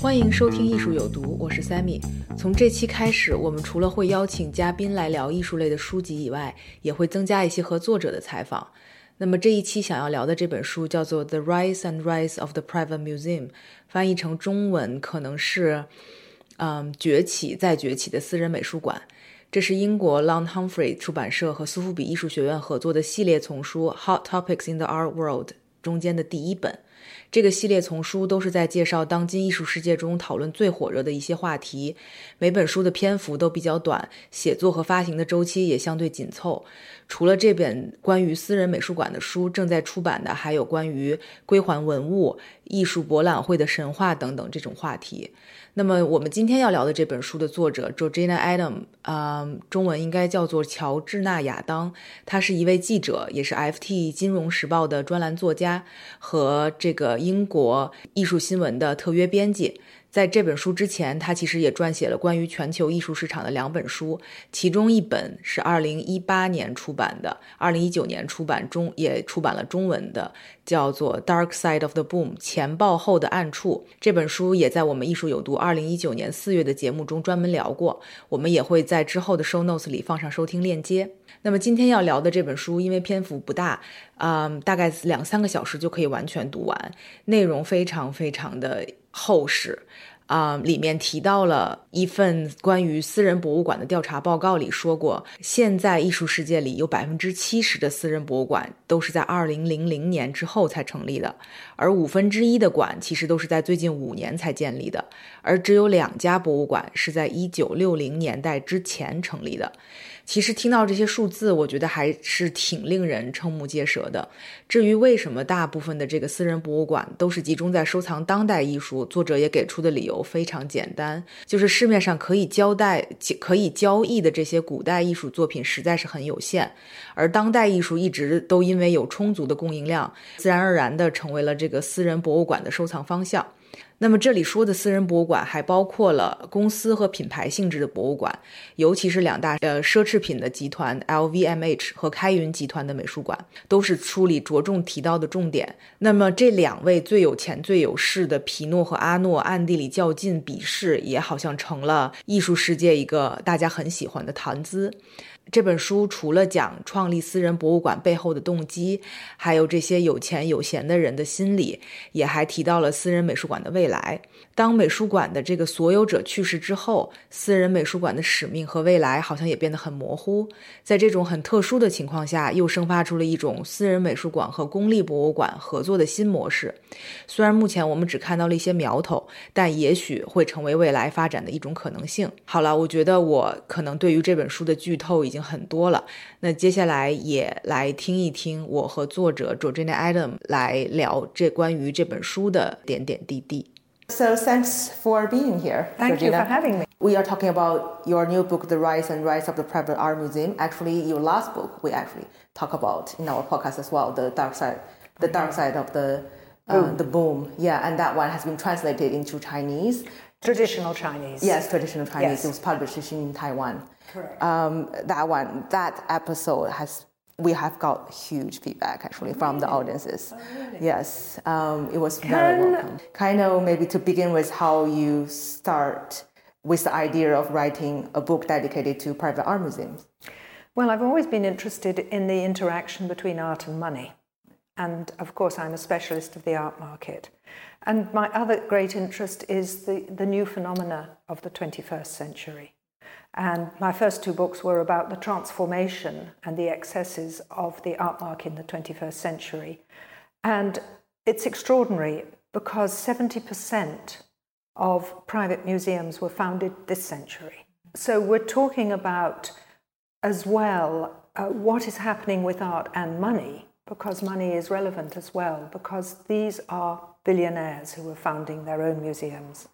欢迎收听艺术有毒，我是 Sammy。从这期开始，我们除了会邀请嘉宾来聊艺术类的书籍以外，也会增加一些和作者的采访。那么这一期想要聊的这本书叫做《The Rise and Rise of the Private Museum》，翻译成中文可能是“嗯，崛起再崛起的私人美术馆”。这是英国 Long Humphrey 出版社和苏富比艺术学院合作的系列丛书《Hot Topics in the Art World》中间的第一本。这个系列丛书都是在介绍当今艺术世界中讨论最火热的一些话题。每本书的篇幅都比较短，写作和发行的周期也相对紧凑。除了这本关于私人美术馆的书，正在出版的还有关于归还文物、艺术博览会的神话等等这种话题。那么我们今天要聊的这本书的作者 Georgina Adam，啊，中文应该叫做乔治娜·亚当，他是一位记者，也是 FT 金融时报的专栏作家和这个英国艺术新闻的特约编辑。在这本书之前，他其实也撰写了关于全球艺术市场的两本书，其中一本是二零一八年出版的，二零一九年出版中也出版了中文的，叫做《Dark Side of the Boom》前爆后的暗处。这本书也在我们艺术有毒二零一九年四月的节目中专门聊过，我们也会在之后的 Show Notes 里放上收听链接。那么今天要聊的这本书，因为篇幅不大，嗯，大概两三个小时就可以完全读完，内容非常非常的厚实。啊，里面提到了一份关于私人博物馆的调查报告，里说过，现在艺术世界里有百分之七十的私人博物馆都是在二零零零年之后才成立的，而五分之一的馆其实都是在最近五年才建立的，而只有两家博物馆是在一九六零年代之前成立的。其实听到这些数字，我觉得还是挺令人瞠目结舌的。至于为什么大部分的这个私人博物馆都是集中在收藏当代艺术，作者也给出的理由非常简单，就是市面上可以交代、可以交易的这些古代艺术作品实在是很有限，而当代艺术一直都因为有充足的供应量，自然而然的成为了这个私人博物馆的收藏方向。那么这里说的私人博物馆还包括了公司和品牌性质的博物馆，尤其是两大呃奢侈品的集团 LVMH 和开云集团的美术馆，都是书里着重提到的重点。那么这两位最有钱最有势的皮诺和阿诺暗地里较劲比试，也好像成了艺术世界一个大家很喜欢的谈资。这本书除了讲创立私人博物馆背后的动机，还有这些有钱有闲的人的心理，也还提到了私人美术馆的未来。当美术馆的这个所有者去世之后，私人美术馆的使命和未来好像也变得很模糊。在这种很特殊的情况下，又生发出了一种私人美术馆和公立博物馆合作的新模式。虽然目前我们只看到了一些苗头，但也许会成为未来发展的一种可能性。好了，我觉得我可能对于这本书的剧透已经很多了。那接下来也来听一听我和作者 Georgina Adam 来聊这关于这本书的点点滴滴。So thanks for being here. Thank Georgina. you for having me. We are talking about your new book, The Rise and Rise of the Private Art Museum. Actually, your last book we actually talk about in our podcast as well, the dark side, the dark side of the uh, Boom. the boom. Yeah, and that one has been translated into Chinese. Traditional Chinese. Yes, traditional Chinese. Yes. It was published in Taiwan. Correct. Um, that one, that episode has we have got huge feedback actually from the audiences. Yes, um, it was very welcome. Kind of maybe to begin with how you start with the idea of writing a book dedicated to private art museums. Well, I've always been interested in the interaction between art and money. And of course, I'm a specialist of the art market. And my other great interest is the, the new phenomena of the 21st century. And my first two books were about the transformation and the excesses of the art market in the 21st century. And it's extraordinary because 70% of private museums were founded this century. So we're talking about as well uh, what is happening with art and money, because money is relevant as well, because these are billionaires who were founding their own museums.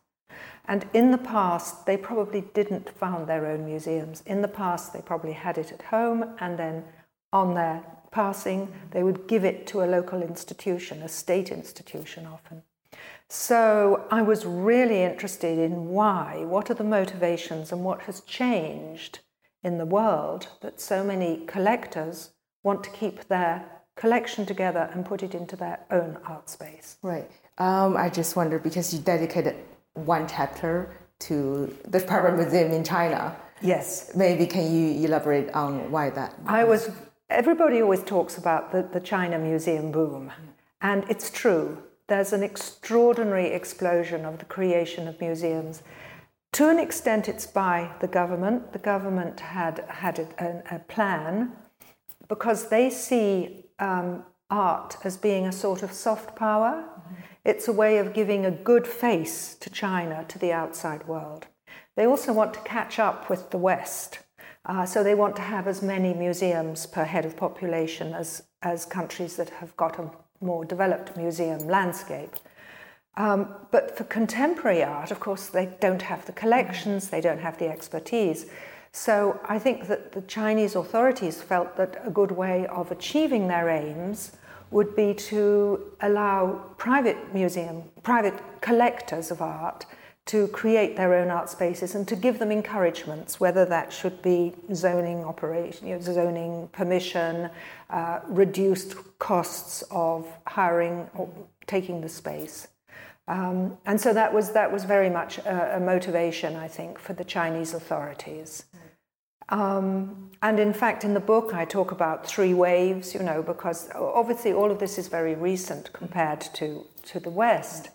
And in the past, they probably didn't found their own museums. In the past, they probably had it at home, and then on their passing, they would give it to a local institution, a state institution often. So I was really interested in why, what are the motivations, and what has changed in the world that so many collectors want to keep their collection together and put it into their own art space. Right. Um, I just wonder because you dedicated one chapter to the private museum in China. Yes. Maybe can you elaborate on why that? I was. Everybody always talks about the, the China museum boom, and it's true. There's an extraordinary explosion of the creation of museums. To an extent, it's by the government. The government had had a, a plan because they see um, art as being a sort of soft power. It's a way of giving a good face to China, to the outside world. They also want to catch up with the West. Uh, so they want to have as many museums per head of population as, as countries that have got a more developed museum landscape. Um, but for contemporary art, of course, they don't have the collections, they don't have the expertise. So I think that the Chinese authorities felt that a good way of achieving their aims would be to allow private museum, private collectors of art to create their own art spaces and to give them encouragements, whether that should be zoning operation, you know, zoning permission, uh, reduced costs of hiring or taking the space. Um, and so that was that was very much a, a, motivation, I think, for the Chinese authorities. Um, and in fact, in the book, I talk about three waves, you know, because obviously all of this is very recent compared to, to the West.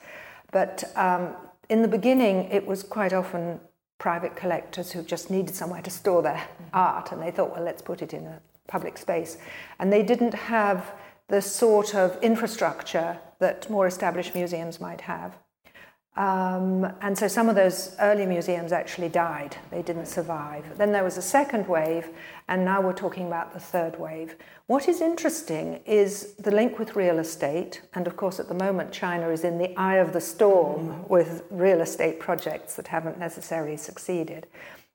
But um, in the beginning, it was quite often private collectors who just needed somewhere to store their art, and they thought, well, let's put it in a public space. And they didn't have the sort of infrastructure that more established museums might have. Um, and so some of those early museums actually died, they didn't survive. Then there was a second wave, and now we're talking about the third wave. What is interesting is the link with real estate, and of course, at the moment, China is in the eye of the storm with real estate projects that haven't necessarily succeeded.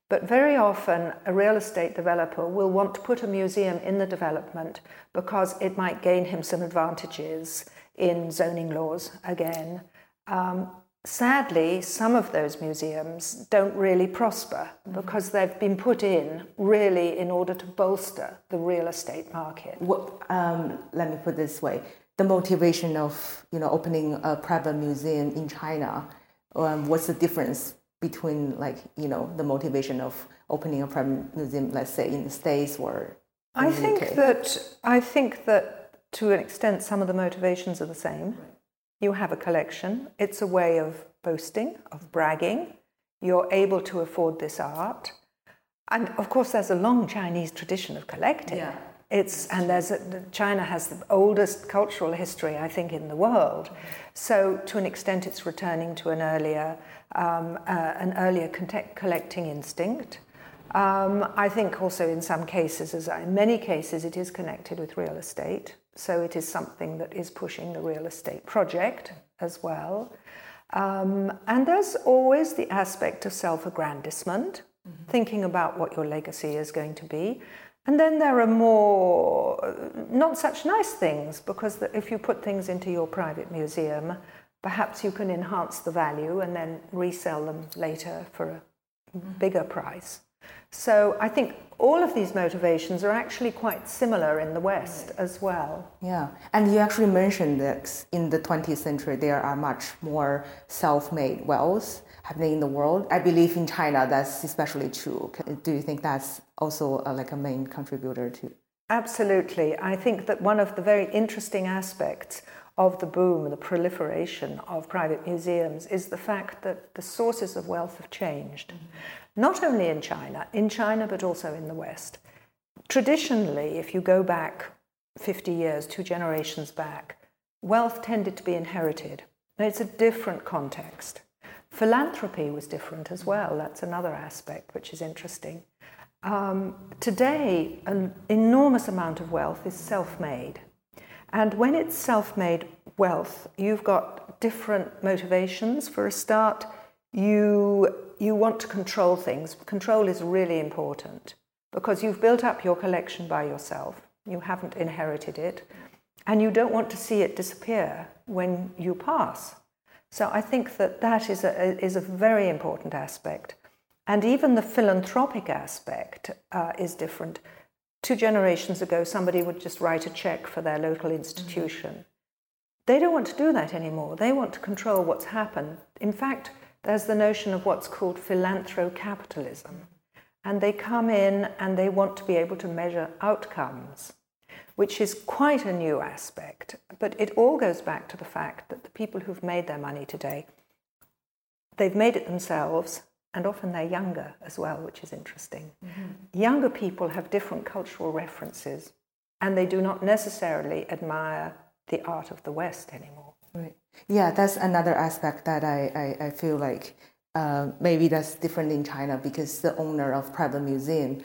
But very often, a real estate developer will want to put a museum in the development because it might gain him some advantages in zoning laws again. Um, sadly, some of those museums don't really prosper because they've been put in really in order to bolster the real estate market. What, um, let me put this way: the motivation of you know opening a private museum in China. Um, what's the difference between like you know the motivation of opening a private museum, let's say in the States or I think UK? that I think that to an extent some of the motivations are the same. Right you have a collection. It's a way of boasting, of bragging. You're able to afford this art. And of course, there's a long Chinese tradition of collecting. Yeah. It's, and there's a, China has the oldest cultural history, I think, in the world. So, to an extent, it's returning to an earlier, um, uh, an earlier collecting instinct. Um, I think also in some cases, as in many cases, it is connected with real estate. So it is something that is pushing the real estate project as well. Um, and there's always the aspect of self aggrandizement, mm-hmm. thinking about what your legacy is going to be. And then there are more not such nice things because if you put things into your private museum, perhaps you can enhance the value and then resell them later for a mm-hmm. bigger price. So I think all of these motivations are actually quite similar in the West as well. Yeah, and you actually mentioned that in the 20th century there are much more self-made wealth happening in the world. I believe in China that's especially true. Do you think that's also a, like a main contributor to? Absolutely. I think that one of the very interesting aspects of the boom, the proliferation of private museums, is the fact that the sources of wealth have changed. Mm-hmm not only in China, in China, but also in the West. Traditionally, if you go back 50 years, two generations back, wealth tended to be inherited. And it's a different context. Philanthropy was different as well. That's another aspect which is interesting. Um, today, an enormous amount of wealth is self made. And when it's self made wealth, you've got different motivations. For a start, you, you want to control things. Control is really important because you've built up your collection by yourself, you haven't inherited it, and you don't want to see it disappear when you pass. So I think that that is a, is a very important aspect. And even the philanthropic aspect uh, is different. Two generations ago, somebody would just write a check for their local institution. Mm-hmm. They don't want to do that anymore. They want to control what's happened. In fact, there's the notion of what's called philanthrocapitalism. And they come in and they want to be able to measure outcomes, which is quite a new aspect. But it all goes back to the fact that the people who've made their money today, they've made it themselves and often they're younger as well, which is interesting. Mm-hmm. Younger people have different cultural references, and they do not necessarily admire the art of the West anymore. Right. Yeah, that's another aspect that I, I, I feel like uh, maybe that's different in China because the owner of private museum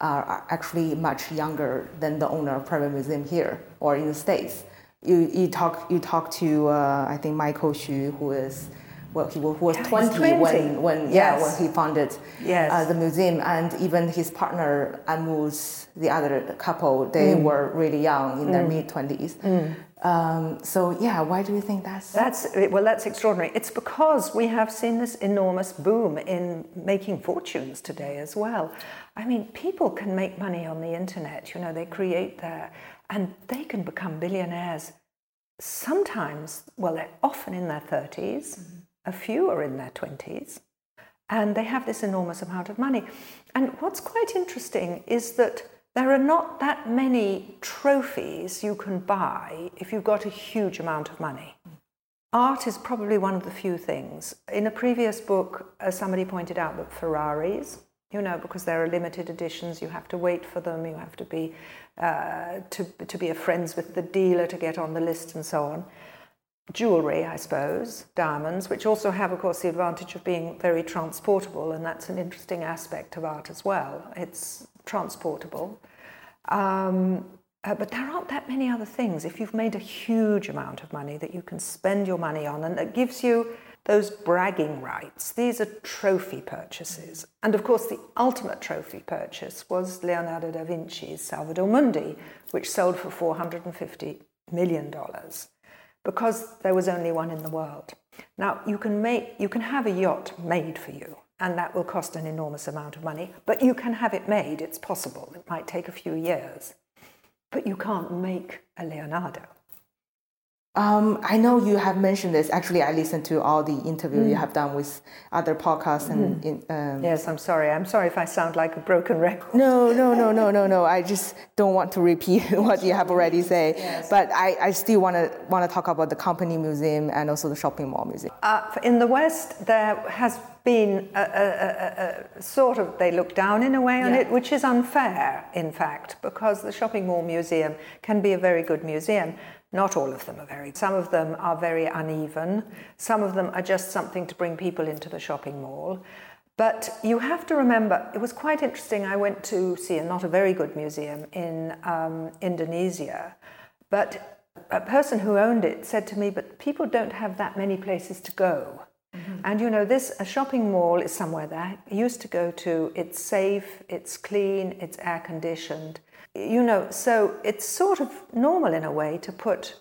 are actually much younger than the owner of private museum here or in the States. You, you talk you talk to uh, I think Michael Xu who is well, he was yeah, 20, 20, when, when yes. yeah, when he founded yes. uh, the museum, and even his partner Anmus, the other couple, they mm. were really young in mm. their mid 20s. Mm. Um, so yeah, why do you think that's? That's well, that's extraordinary. It's because we have seen this enormous boom in making fortunes today as well. I mean, people can make money on the internet. You know, they create there, and they can become billionaires. Sometimes, well, they're often in their 30s a few are in their 20s, and they have this enormous amount of money. And what's quite interesting is that there are not that many trophies you can buy if you've got a huge amount of money. Art is probably one of the few things. In a previous book, uh, somebody pointed out that Ferraris, you know, because there are limited editions, you have to wait for them, you have to be uh, to, to be friends with the dealer to get on the list and so on jewellery, I suppose, diamonds, which also have, of course, the advantage of being very transportable, and that's an interesting aspect of art as well. It's transportable. Um, uh, but there aren't that many other things. If you've made a huge amount of money that you can spend your money on, and that gives you those bragging rights, these are trophy purchases. And of course, the ultimate trophy purchase was Leonardo da Vinci's Salvator Mundi, which sold for $450 million because there was only one in the world. Now, you can, make, you can have a yacht made for you, and that will cost an enormous amount of money, but you can have it made. It's possible. It might take a few years. But you can't make a Leonardo. Um, I know you have mentioned this. Actually, I listened to all the interview mm. you have done with other podcasts. And mm. in, um, yes, I'm sorry. I'm sorry if I sound like a broken record. No, no, no, no, no, no. I just don't want to repeat what you have already said. Yes. But I, I still want to want to talk about the company museum and also the shopping mall museum. Uh, in the West, there has been a, a, a, sort of they look down in a way on yeah. it, which is unfair, in fact, because the shopping mall museum can be a very good museum. Not all of them are very. Some of them are very uneven. Some of them are just something to bring people into the shopping mall. But you have to remember, it was quite interesting. I went to see a not a very good museum in um, Indonesia, but a person who owned it said to me, "But people don't have that many places to go." Mm-hmm. And you know, this a shopping mall is somewhere that I used to go to. It's safe, it's clean, it's air conditioned you know, so it's sort of normal in a way to put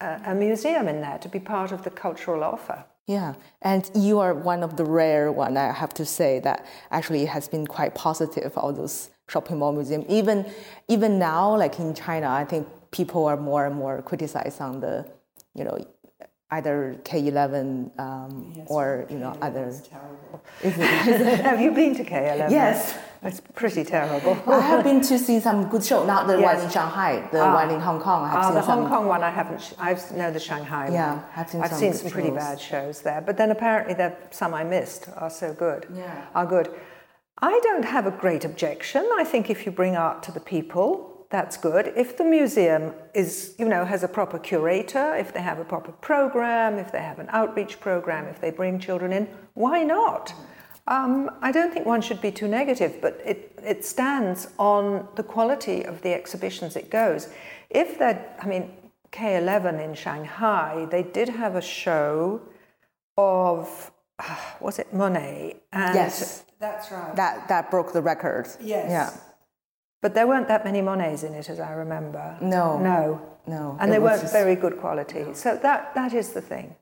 a, a museum in there to be part of the cultural offer. Yeah, and you are one of the rare one. I have to say that actually has been quite positive. All those shopping mall museum, even even now, like in China, I think people are more and more criticized on the, you know, either K11 um, yes, or you know other. Terrible. Have you been to K11? Yes, it's pretty terrible. I have been to see some good show, not the yes. one in Shanghai, the ah. one in Hong Kong. I have ah, the Hong Kong one I haven't. I've know the Shanghai yeah, one. I've seen I've some, seen some pretty bad shows there, but then apparently there some I missed are so good. Yeah, are good. I don't have a great objection. I think if you bring art to the people, that's good. If the museum is, you know, has a proper curator, if they have a proper program, if they have an outreach program, if they bring children in, why not? Um, I don't think one should be too negative, but it, it stands on the quality of the exhibitions it goes. If they're, I mean, K11 in Shanghai, they did have a show of, was it Monet? And yes. That's right. That, that broke the record. Yes. Yeah. But there weren't that many Monets in it, as I remember. No. No. No. And they weren't just... very good quality. No. So that, that is the thing.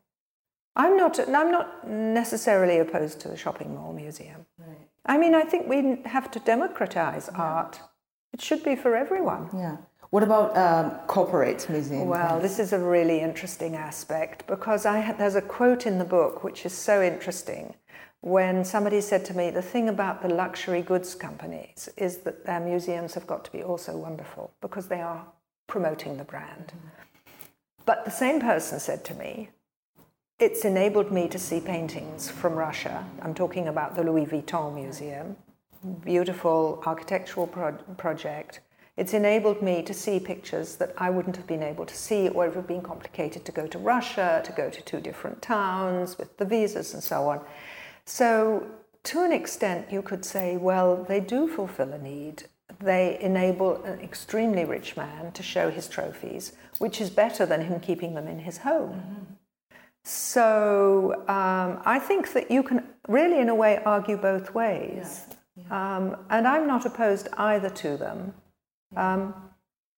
I'm not, I'm not necessarily opposed to the shopping mall museum. Right. I mean, I think we have to democratize yeah. art. It should be for everyone. Yeah. What about um, corporate museums? Well, this is a really interesting aspect because I there's a quote in the book which is so interesting when somebody said to me, the thing about the luxury goods companies is that their museums have got to be also wonderful because they are promoting the brand. But the same person said to me, it's enabled me to see paintings from Russia. I'm talking about the Louis Vuitton Museum, beautiful architectural pro- project it's enabled me to see pictures that I wouldn't have been able to see, or it would have been complicated to go to Russia, to go to two different towns with the visas and so on. So, to an extent, you could say, well, they do fulfill a need. They enable an extremely rich man to show his trophies, which is better than him keeping them in his home. Mm-hmm. So, um, I think that you can really, in a way, argue both ways. Yeah. Yeah. Um, and I'm not opposed either to them. Um,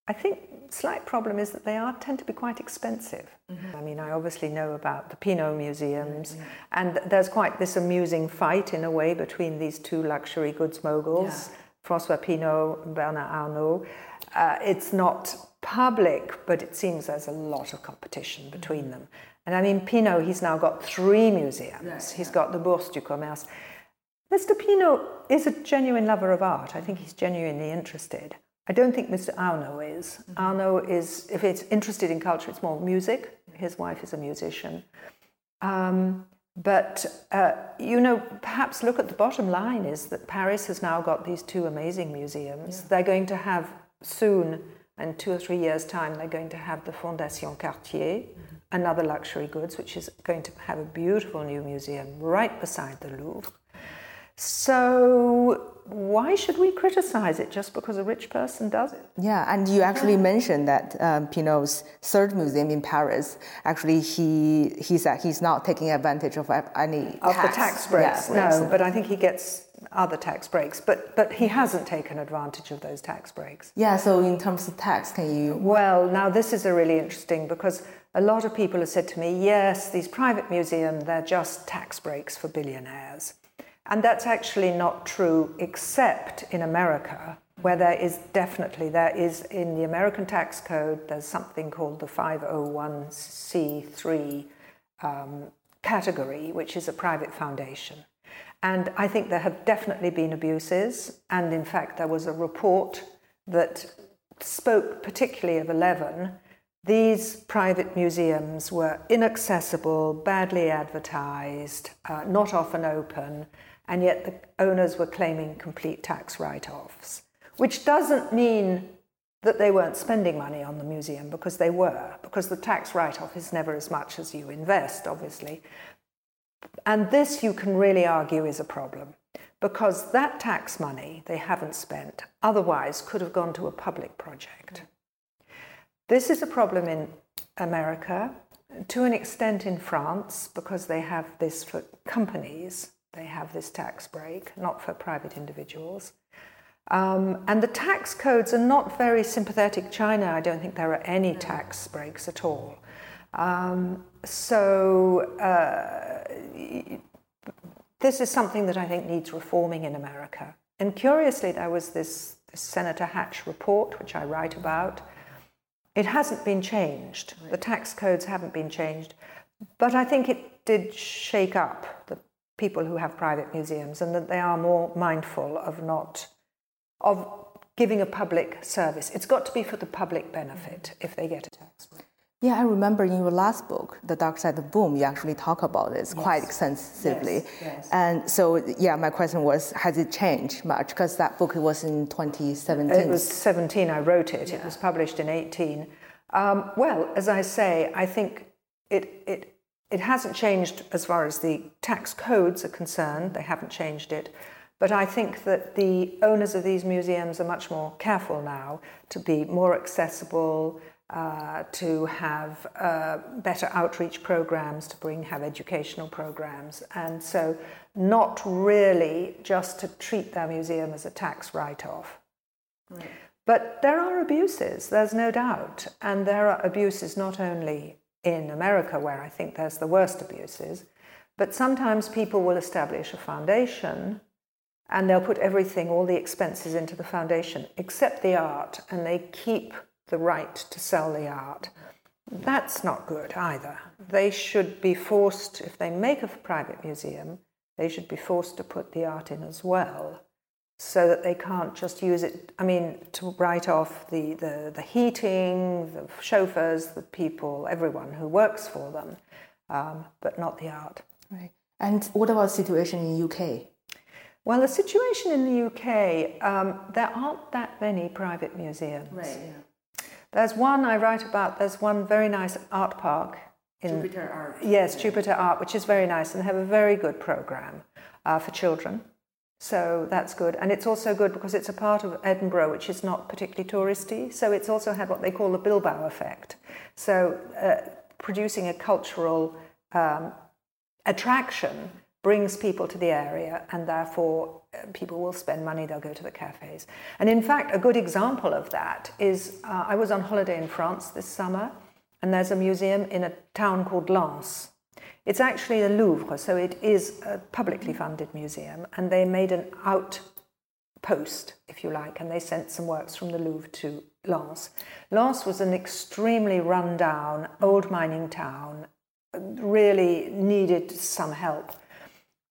I think slight problem is that they are tend to be quite expensive. Mm-hmm. I mean, I obviously know about the Pinault museums, mm-hmm. and there's quite this amusing fight in a way between these two luxury goods moguls, yeah. François Pinault and Bernard Arnault. Uh, it's not public, but it seems there's a lot of competition between mm-hmm. them. And I mean, Pinault, he's now got three museums. Yes, he's yeah. got the Bourse du Commerce. Mr. Pinault is a genuine lover of art. I think he's genuinely interested. I don't think Mr. Arnault is. Mm-hmm. Arnault is, if it's interested in culture, it's more music. His wife is a musician. Um, but, uh, you know, perhaps look at the bottom line is that Paris has now got these two amazing museums. Yeah. They're going to have soon, in two or three years' time, they're going to have the Fondation Cartier, mm-hmm. another luxury goods, which is going to have a beautiful new museum right beside the Louvre. So why should we criticize it just because a rich person does it? Yeah, and you actually mentioned that um, Pinault's third museum in Paris, actually, he he said he's not taking advantage of any of tax. the tax breaks. Yeah, no, but I think he gets other tax breaks, but but he hasn't taken advantage of those tax breaks. Yeah. So in terms of tax, can you? Well, now this is a really interesting because a lot of people have said to me, yes, these private museums they're just tax breaks for billionaires. And that's actually not true, except in America, where there is definitely, there is in the American tax code, there's something called the 501c3 um, category, which is a private foundation. And I think there have definitely been abuses. And in fact, there was a report that spoke particularly of 11. These private museums were inaccessible, badly advertised, uh, not often open, and yet the owners were claiming complete tax write offs, which doesn't mean that they weren't spending money on the museum because they were, because the tax write off is never as much as you invest, obviously. And this, you can really argue, is a problem because that tax money they haven't spent otherwise could have gone to a public project. This is a problem in America, to an extent in France, because they have this for companies they have this tax break, not for private individuals. Um, and the tax codes are not very sympathetic. China, I don't think there are any tax breaks at all. Um, so uh, this is something that I think needs reforming in America. And curiously, there was this, this Senator Hatch report, which I write about. It hasn't been changed. The tax codes haven't been changed. But I think it did shake up the people who have private museums and that they are more mindful of not of giving a public service. It's got to be for the public benefit if they get a tax break. Yeah, I remember in your last book, The Dark Side of Boom, you actually talk about this yes. quite extensively. Yes, yes. And so, yeah, my question was, has it changed much? Because that book was in 2017. It was 17, I wrote it. Yeah. It was published in 18. Um, well, as I say, I think it, it it hasn't changed as far as the tax codes are concerned, they haven't changed it. But I think that the owners of these museums are much more careful now to be more accessible, uh, to have uh, better outreach programs, to bring have educational programs, and so not really just to treat their museum as a tax write-off. Right. But there are abuses, there's no doubt, and there are abuses not only in America, where I think there's the worst abuses, but sometimes people will establish a foundation and they'll put everything, all the expenses into the foundation, except the art, and they keep the right to sell the art. That's not good either. They should be forced, if they make a private museum, they should be forced to put the art in as well so that they can't just use it, I mean, to write off the, the, the heating, the chauffeurs, the people, everyone who works for them, um, but not the art. Right. And what about the situation in UK? Well, the situation in the UK, um, there aren't that many private museums. Right, yeah. There's one I write about, there's one very nice art park. In, Jupiter Art. Yes, Jupiter Art, which is very nice, and they have a very good program uh, for children. So that's good. And it's also good because it's a part of Edinburgh which is not particularly touristy. So it's also had what they call the Bilbao effect. So uh, producing a cultural um, attraction brings people to the area and therefore uh, people will spend money, they'll go to the cafes. And in fact, a good example of that is uh, I was on holiday in France this summer and there's a museum in a town called Lens it's actually the Louvre, so it is a publicly funded museum, and they made an outpost, if you like, and they sent some works from the Louvre to Lens. Lens was an extremely run-down old mining town, really needed some help.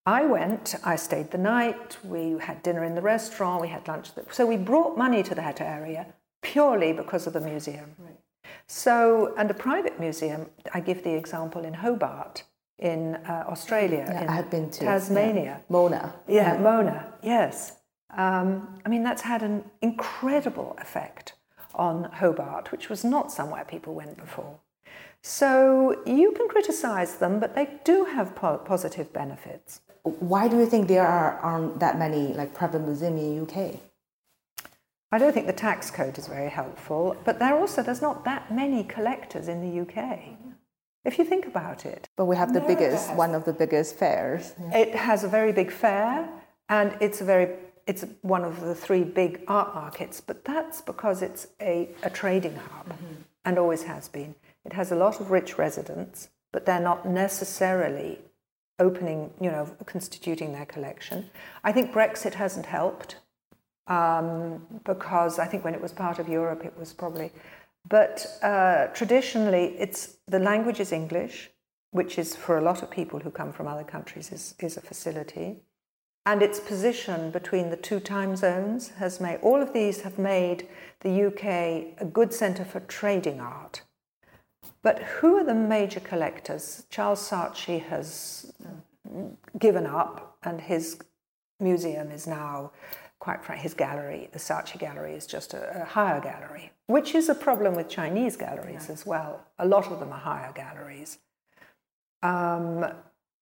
I went, I stayed the night, we had dinner in the restaurant, we had lunch. So we brought money to that area purely because of the museum. Right. So, and a private museum, I give the example in Hobart, in uh, Australia. Yeah, in I have been to Tasmania. Yeah. Mona. Yeah, yeah. Mona. Yes. Um, I mean, that's had an incredible effect on Hobart, which was not somewhere people went before. So you can criticize them, but they do have po- positive benefits. Why do you think there are, aren't that many like private museums in the UK? I don't think the tax code is very helpful, but there also there's not that many collectors in the UK if you think about it. But we have the biggest, one of the biggest fairs. It has a very big fair, and it's a very it's one of the three big art markets, but that's because it's a, a trading hub mm-hmm. and always has been. It has a lot of rich residents, but they're not necessarily opening, you know, constituting their collection. I think Brexit hasn't helped um, because I think when it was part of Europe, it was probably but uh, traditionally, it's the language is English, which is for a lot of people who come from other countries is, is a facility. And its position between the two time zones has made all of these have made the UK a good centre for trading art. But who are the major collectors? Charles Saatchi has given up, and his museum is now quite frankly, his gallery, the Saatchi Gallery, is just a, a, hire gallery, which is a problem with Chinese galleries yeah. as well. A lot of them are hire galleries. Um,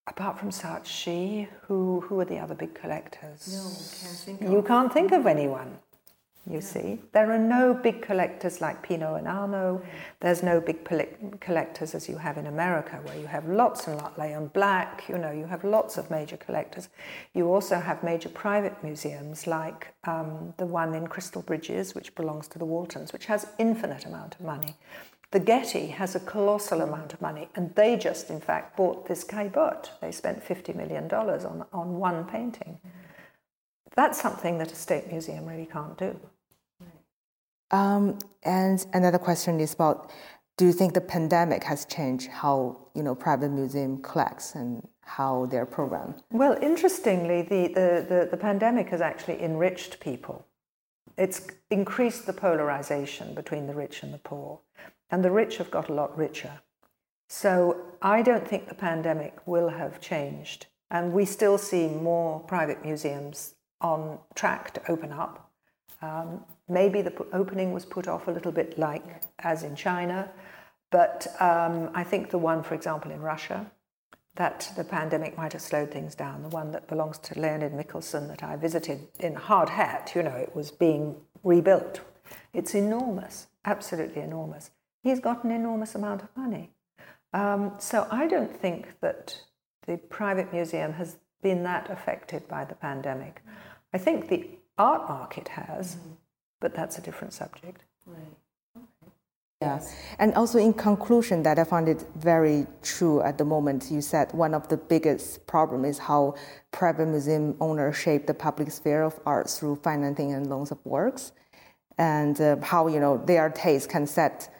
apart from Saatchi, who, who are the other big collectors? No, can't think you can't think of anyone you see. There are no big collectors like Pinault and Arnault. There's no big collectors as you have in America, where you have lots and lots, Leon Black, you know, you have lots of major collectors. You also have major private museums like um, the one in Crystal Bridges, which belongs to the Waltons, which has infinite amount of money. The Getty has a colossal amount of money, and they just, in fact, bought this Caillebotte. They spent $50 million on, on one painting. That's something that a state museum really can't do. Um, and another question is about do you think the pandemic has changed how you know private museum collects and how they're programmed? Well, interestingly, the, the, the, the, pandemic has actually enriched people. It's increased the polarization between the rich and the poor, and the rich have got a lot richer. So I don't think the pandemic will have changed, and we still see more private museums on track to open up. Um, Maybe the opening was put off a little bit, like as in China, but um, I think the one, for example, in Russia, that the pandemic might have slowed things down. The one that belongs to Leonid Mikhelson that I visited in Hard Hat, you know, it was being rebuilt. It's enormous, absolutely enormous. He's got an enormous amount of money. Um, so I don't think that the private museum has been that affected by the pandemic. I think the art market has, mm-hmm. But that's a different subject. Right. Yeah, and also in conclusion, that I found it very true at the moment. You said one of the biggest problem is how private museum owners shape the public sphere of art through financing and loans of works, and uh, how you know their taste can set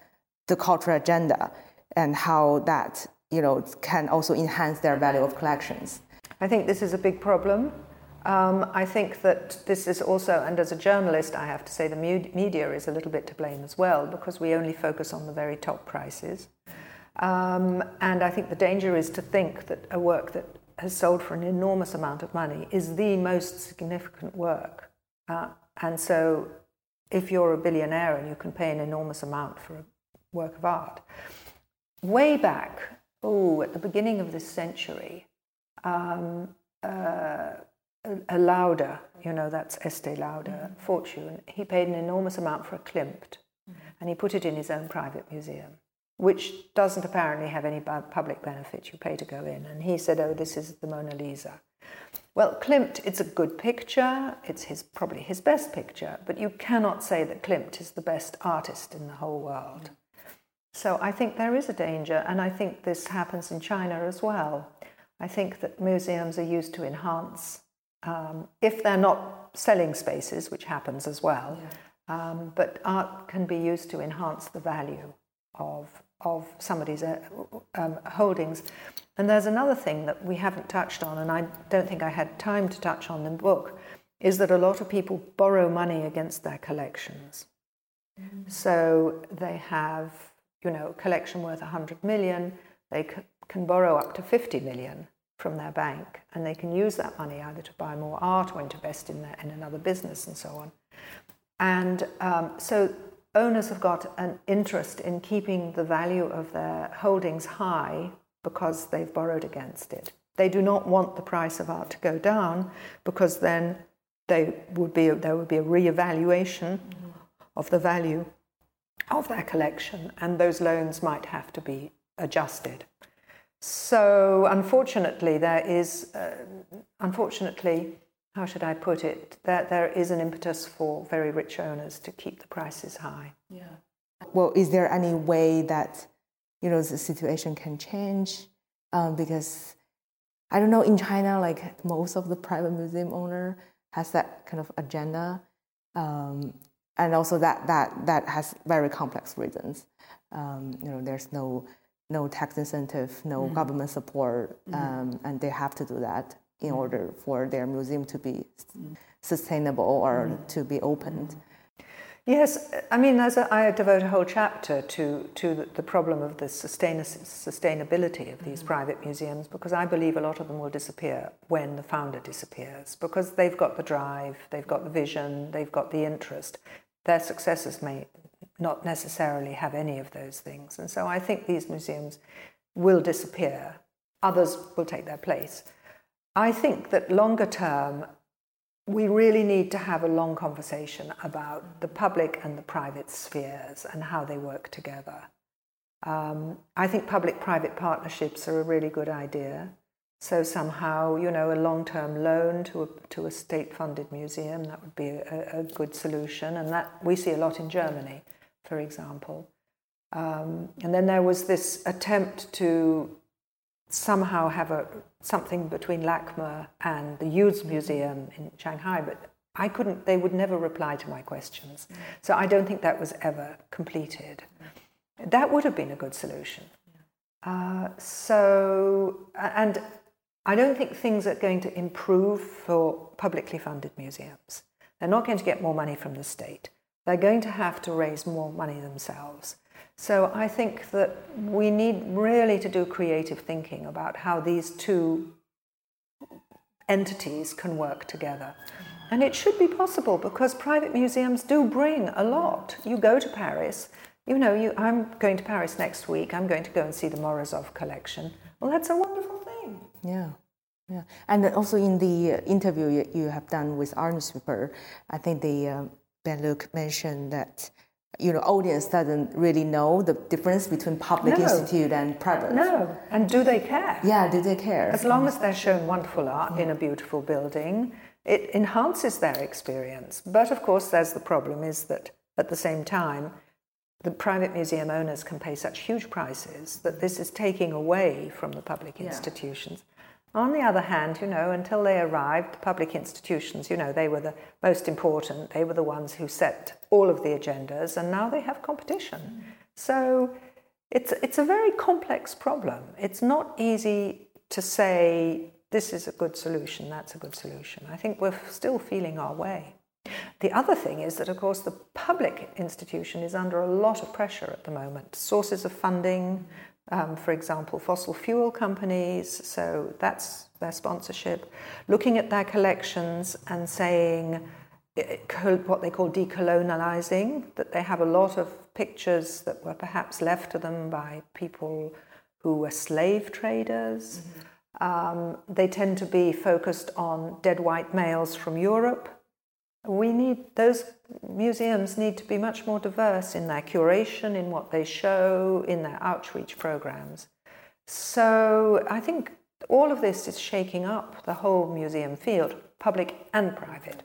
the cultural agenda, and how that you know can also enhance their value of collections. I think this is a big problem. Um, I think that this is also, and as a journalist, I have to say the media is a little bit to blame as well because we only focus on the very top prices. Um, and I think the danger is to think that a work that has sold for an enormous amount of money is the most significant work. Uh, and so, if you're a billionaire and you can pay an enormous amount for a work of art, way back, oh, at the beginning of this century, um, uh, a Lauder, you know, that's Estee Lauder, mm-hmm. fortune, he paid an enormous amount for a Klimt mm-hmm. and he put it in his own private museum, which doesn't apparently have any public benefit. You pay to go in. And he said, oh, this is the Mona Lisa. Well, Klimt, it's a good picture. It's his, probably his best picture, but you cannot say that Klimt is the best artist in the whole world. Mm-hmm. So I think there is a danger, and I think this happens in China as well. I think that museums are used to enhance um, if they're not selling spaces, which happens as well. Yeah. Um, but art can be used to enhance the value of, of somebody's uh, um, holdings. And there's another thing that we haven't touched on, and I don't think I had time to touch on in the book, is that a lot of people borrow money against their collections. Mm-hmm. So they have, you know, a collection worth 100 million, they c- can borrow up to 50 million from their bank, and they can use that money either to buy more art or invest in, their, in another business and so on. And um, so owners have got an interest in keeping the value of their holdings high because they've borrowed against it. They do not want the price of art to go down because then they would be, there would be a re-evaluation mm-hmm. of the value of their collection, and those loans might have to be adjusted. So, unfortunately, there is, uh, unfortunately, how should I put it, that there is an impetus for very rich owners to keep the prices high. Yeah. Well, is there any way that, you know, the situation can change? Um, because I don't know, in China, like most of the private museum owner has that kind of agenda. Um, and also that, that, that has very complex reasons. Um, you know, there's no no tax incentive, no mm-hmm. government support, mm-hmm. um, and they have to do that in mm-hmm. order for their museum to be mm-hmm. sustainable or mm-hmm. to be opened. Mm-hmm. Yes, I mean, as a, I devote a whole chapter to, to the, the problem of the sustain, sustainability of these private museums because I believe a lot of them will disappear when the founder disappears because they've got the drive, they've got the vision, they've got the interest. Their successors may not necessarily have any of those things. And so I think these museums will disappear, others will take their place. I think that longer term, we really need to have a long conversation about the public and the private spheres and how they work together. Um, I think public private partnerships are a really good idea. So, somehow, you know, a long term loan to a, to a state funded museum, that would be a, a good solution. And that we see a lot in Germany for example. Um, and then there was this attempt to somehow have a, something between LACMA and the Yuz Museum in Shanghai, but I couldn't, they would never reply to my questions. So I don't think that was ever completed. That would have been a good solution. Uh, so, and I don't think things are going to improve for publicly funded museums. They're not going to get more money from the state they're going to have to raise more money themselves. So I think that we need really to do creative thinking about how these two entities can work together. And it should be possible because private museums do bring a lot. You go to Paris, you know, you, I'm going to Paris next week, I'm going to go and see the Morozov collection. Well, that's a wonderful thing. Yeah. Yeah, and also in the interview you, have done with Art Newspaper, I think the uh, Ben Luke mentioned that you know audience doesn't really know the difference between public No. institute and private. No, and do they care? Yeah, do they care? As long as they're shown wonderful art in a beautiful building, it enhances their experience. But of course, there's the problem is that at the same time, the private museum owners can pay such huge prices that this is taking away from the public institutions. On the other hand, you know, until they arrived, the public institutions, you know, they were the most important. They were the ones who set all of the agendas, and now they have competition. So it's, it's a very complex problem. It's not easy to say this is a good solution, that's a good solution. I think we're still feeling our way. The other thing is that, of course, the public institution is under a lot of pressure at the moment. Sources of funding, um, for example, fossil fuel companies, so that's their sponsorship, looking at their collections and saying eh, what they call decolonializing, that they have a lot of pictures that were perhaps left to them by people who were slave traders. Um, they tend to be focused on dead white males from Europe. We need those museums need to be much more diverse in their curation, in what they show, in their outreach programs. So I think all of this is shaking up the whole museum field, public and private.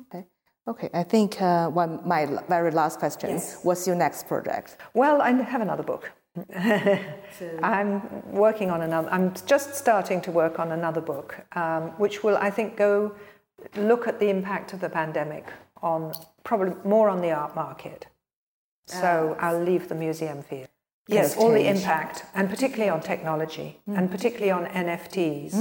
okay. Okay, I think uh, one my very last question. What's your next project? Well, I have another book. I'm working on another. I'm just starting to work on another book, um, which will, I think, go look at the impact of the pandemic on probably more on the art market. So I'll leave the museum field. Yes, all the impact, and particularly on technology, and particularly on NFTs,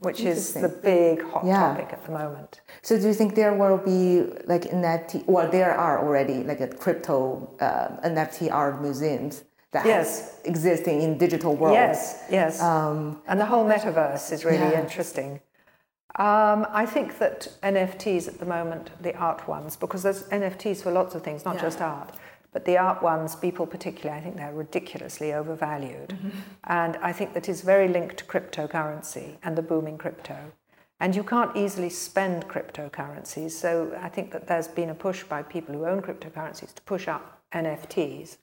which is the big hot Yeah. topic at the moment. So do you think there will be like NFT? Well, there are already like a crypto uh, NFT art museums that Yes. existing in digital world. Yes, yes. and the whole metaverse is really Um, Yeah. interesting. Um, I think that NFTs at the moment, the art ones, because there's NFTs for lots of things, not Yeah. just art, but the art ones, people particularly, I think they're ridiculously overvalued. Mm-hmm. And I think that is very linked to cryptocurrency and the booming crypto. And you can't easily spend cryptocurrencies. So I think that there's been a push by people who own cryptocurrencies to push up NFTs.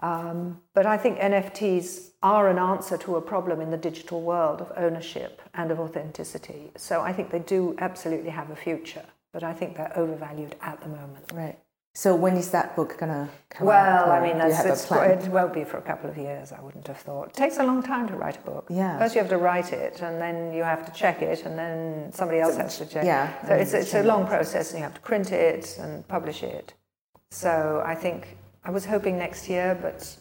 Um, but I think NFTs are an answer to a problem in the digital world of ownership and of authenticity. So I think they do absolutely have a future, but I think they're overvalued at the moment. Right. So when is that book gonna come out? Well, I mean, it's, it won't be for a couple of years, I wouldn't have thought. It takes a long time to write a book. Yeah. First, you have to write it, and then you have to check it, and then somebody else has to check yeah, So it's, it's a long process, and you have to print it and publish it. So I think I was hoping next year, but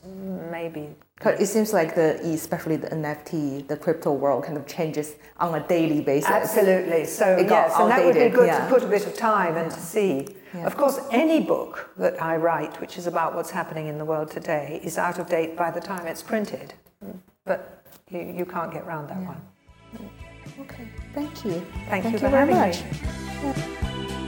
maybe it seems like the especially the NFT, the crypto world kind of changes on a daily basis. Absolutely. So It yes, and that would be good yeah. to put a bit of time and to see. Of course, any book that I write, which is about what's happening in the world today, is out of date by the time it's printed. But you, you can't get around that one. Okay. Thank you. Thank, Thank you you very much. me.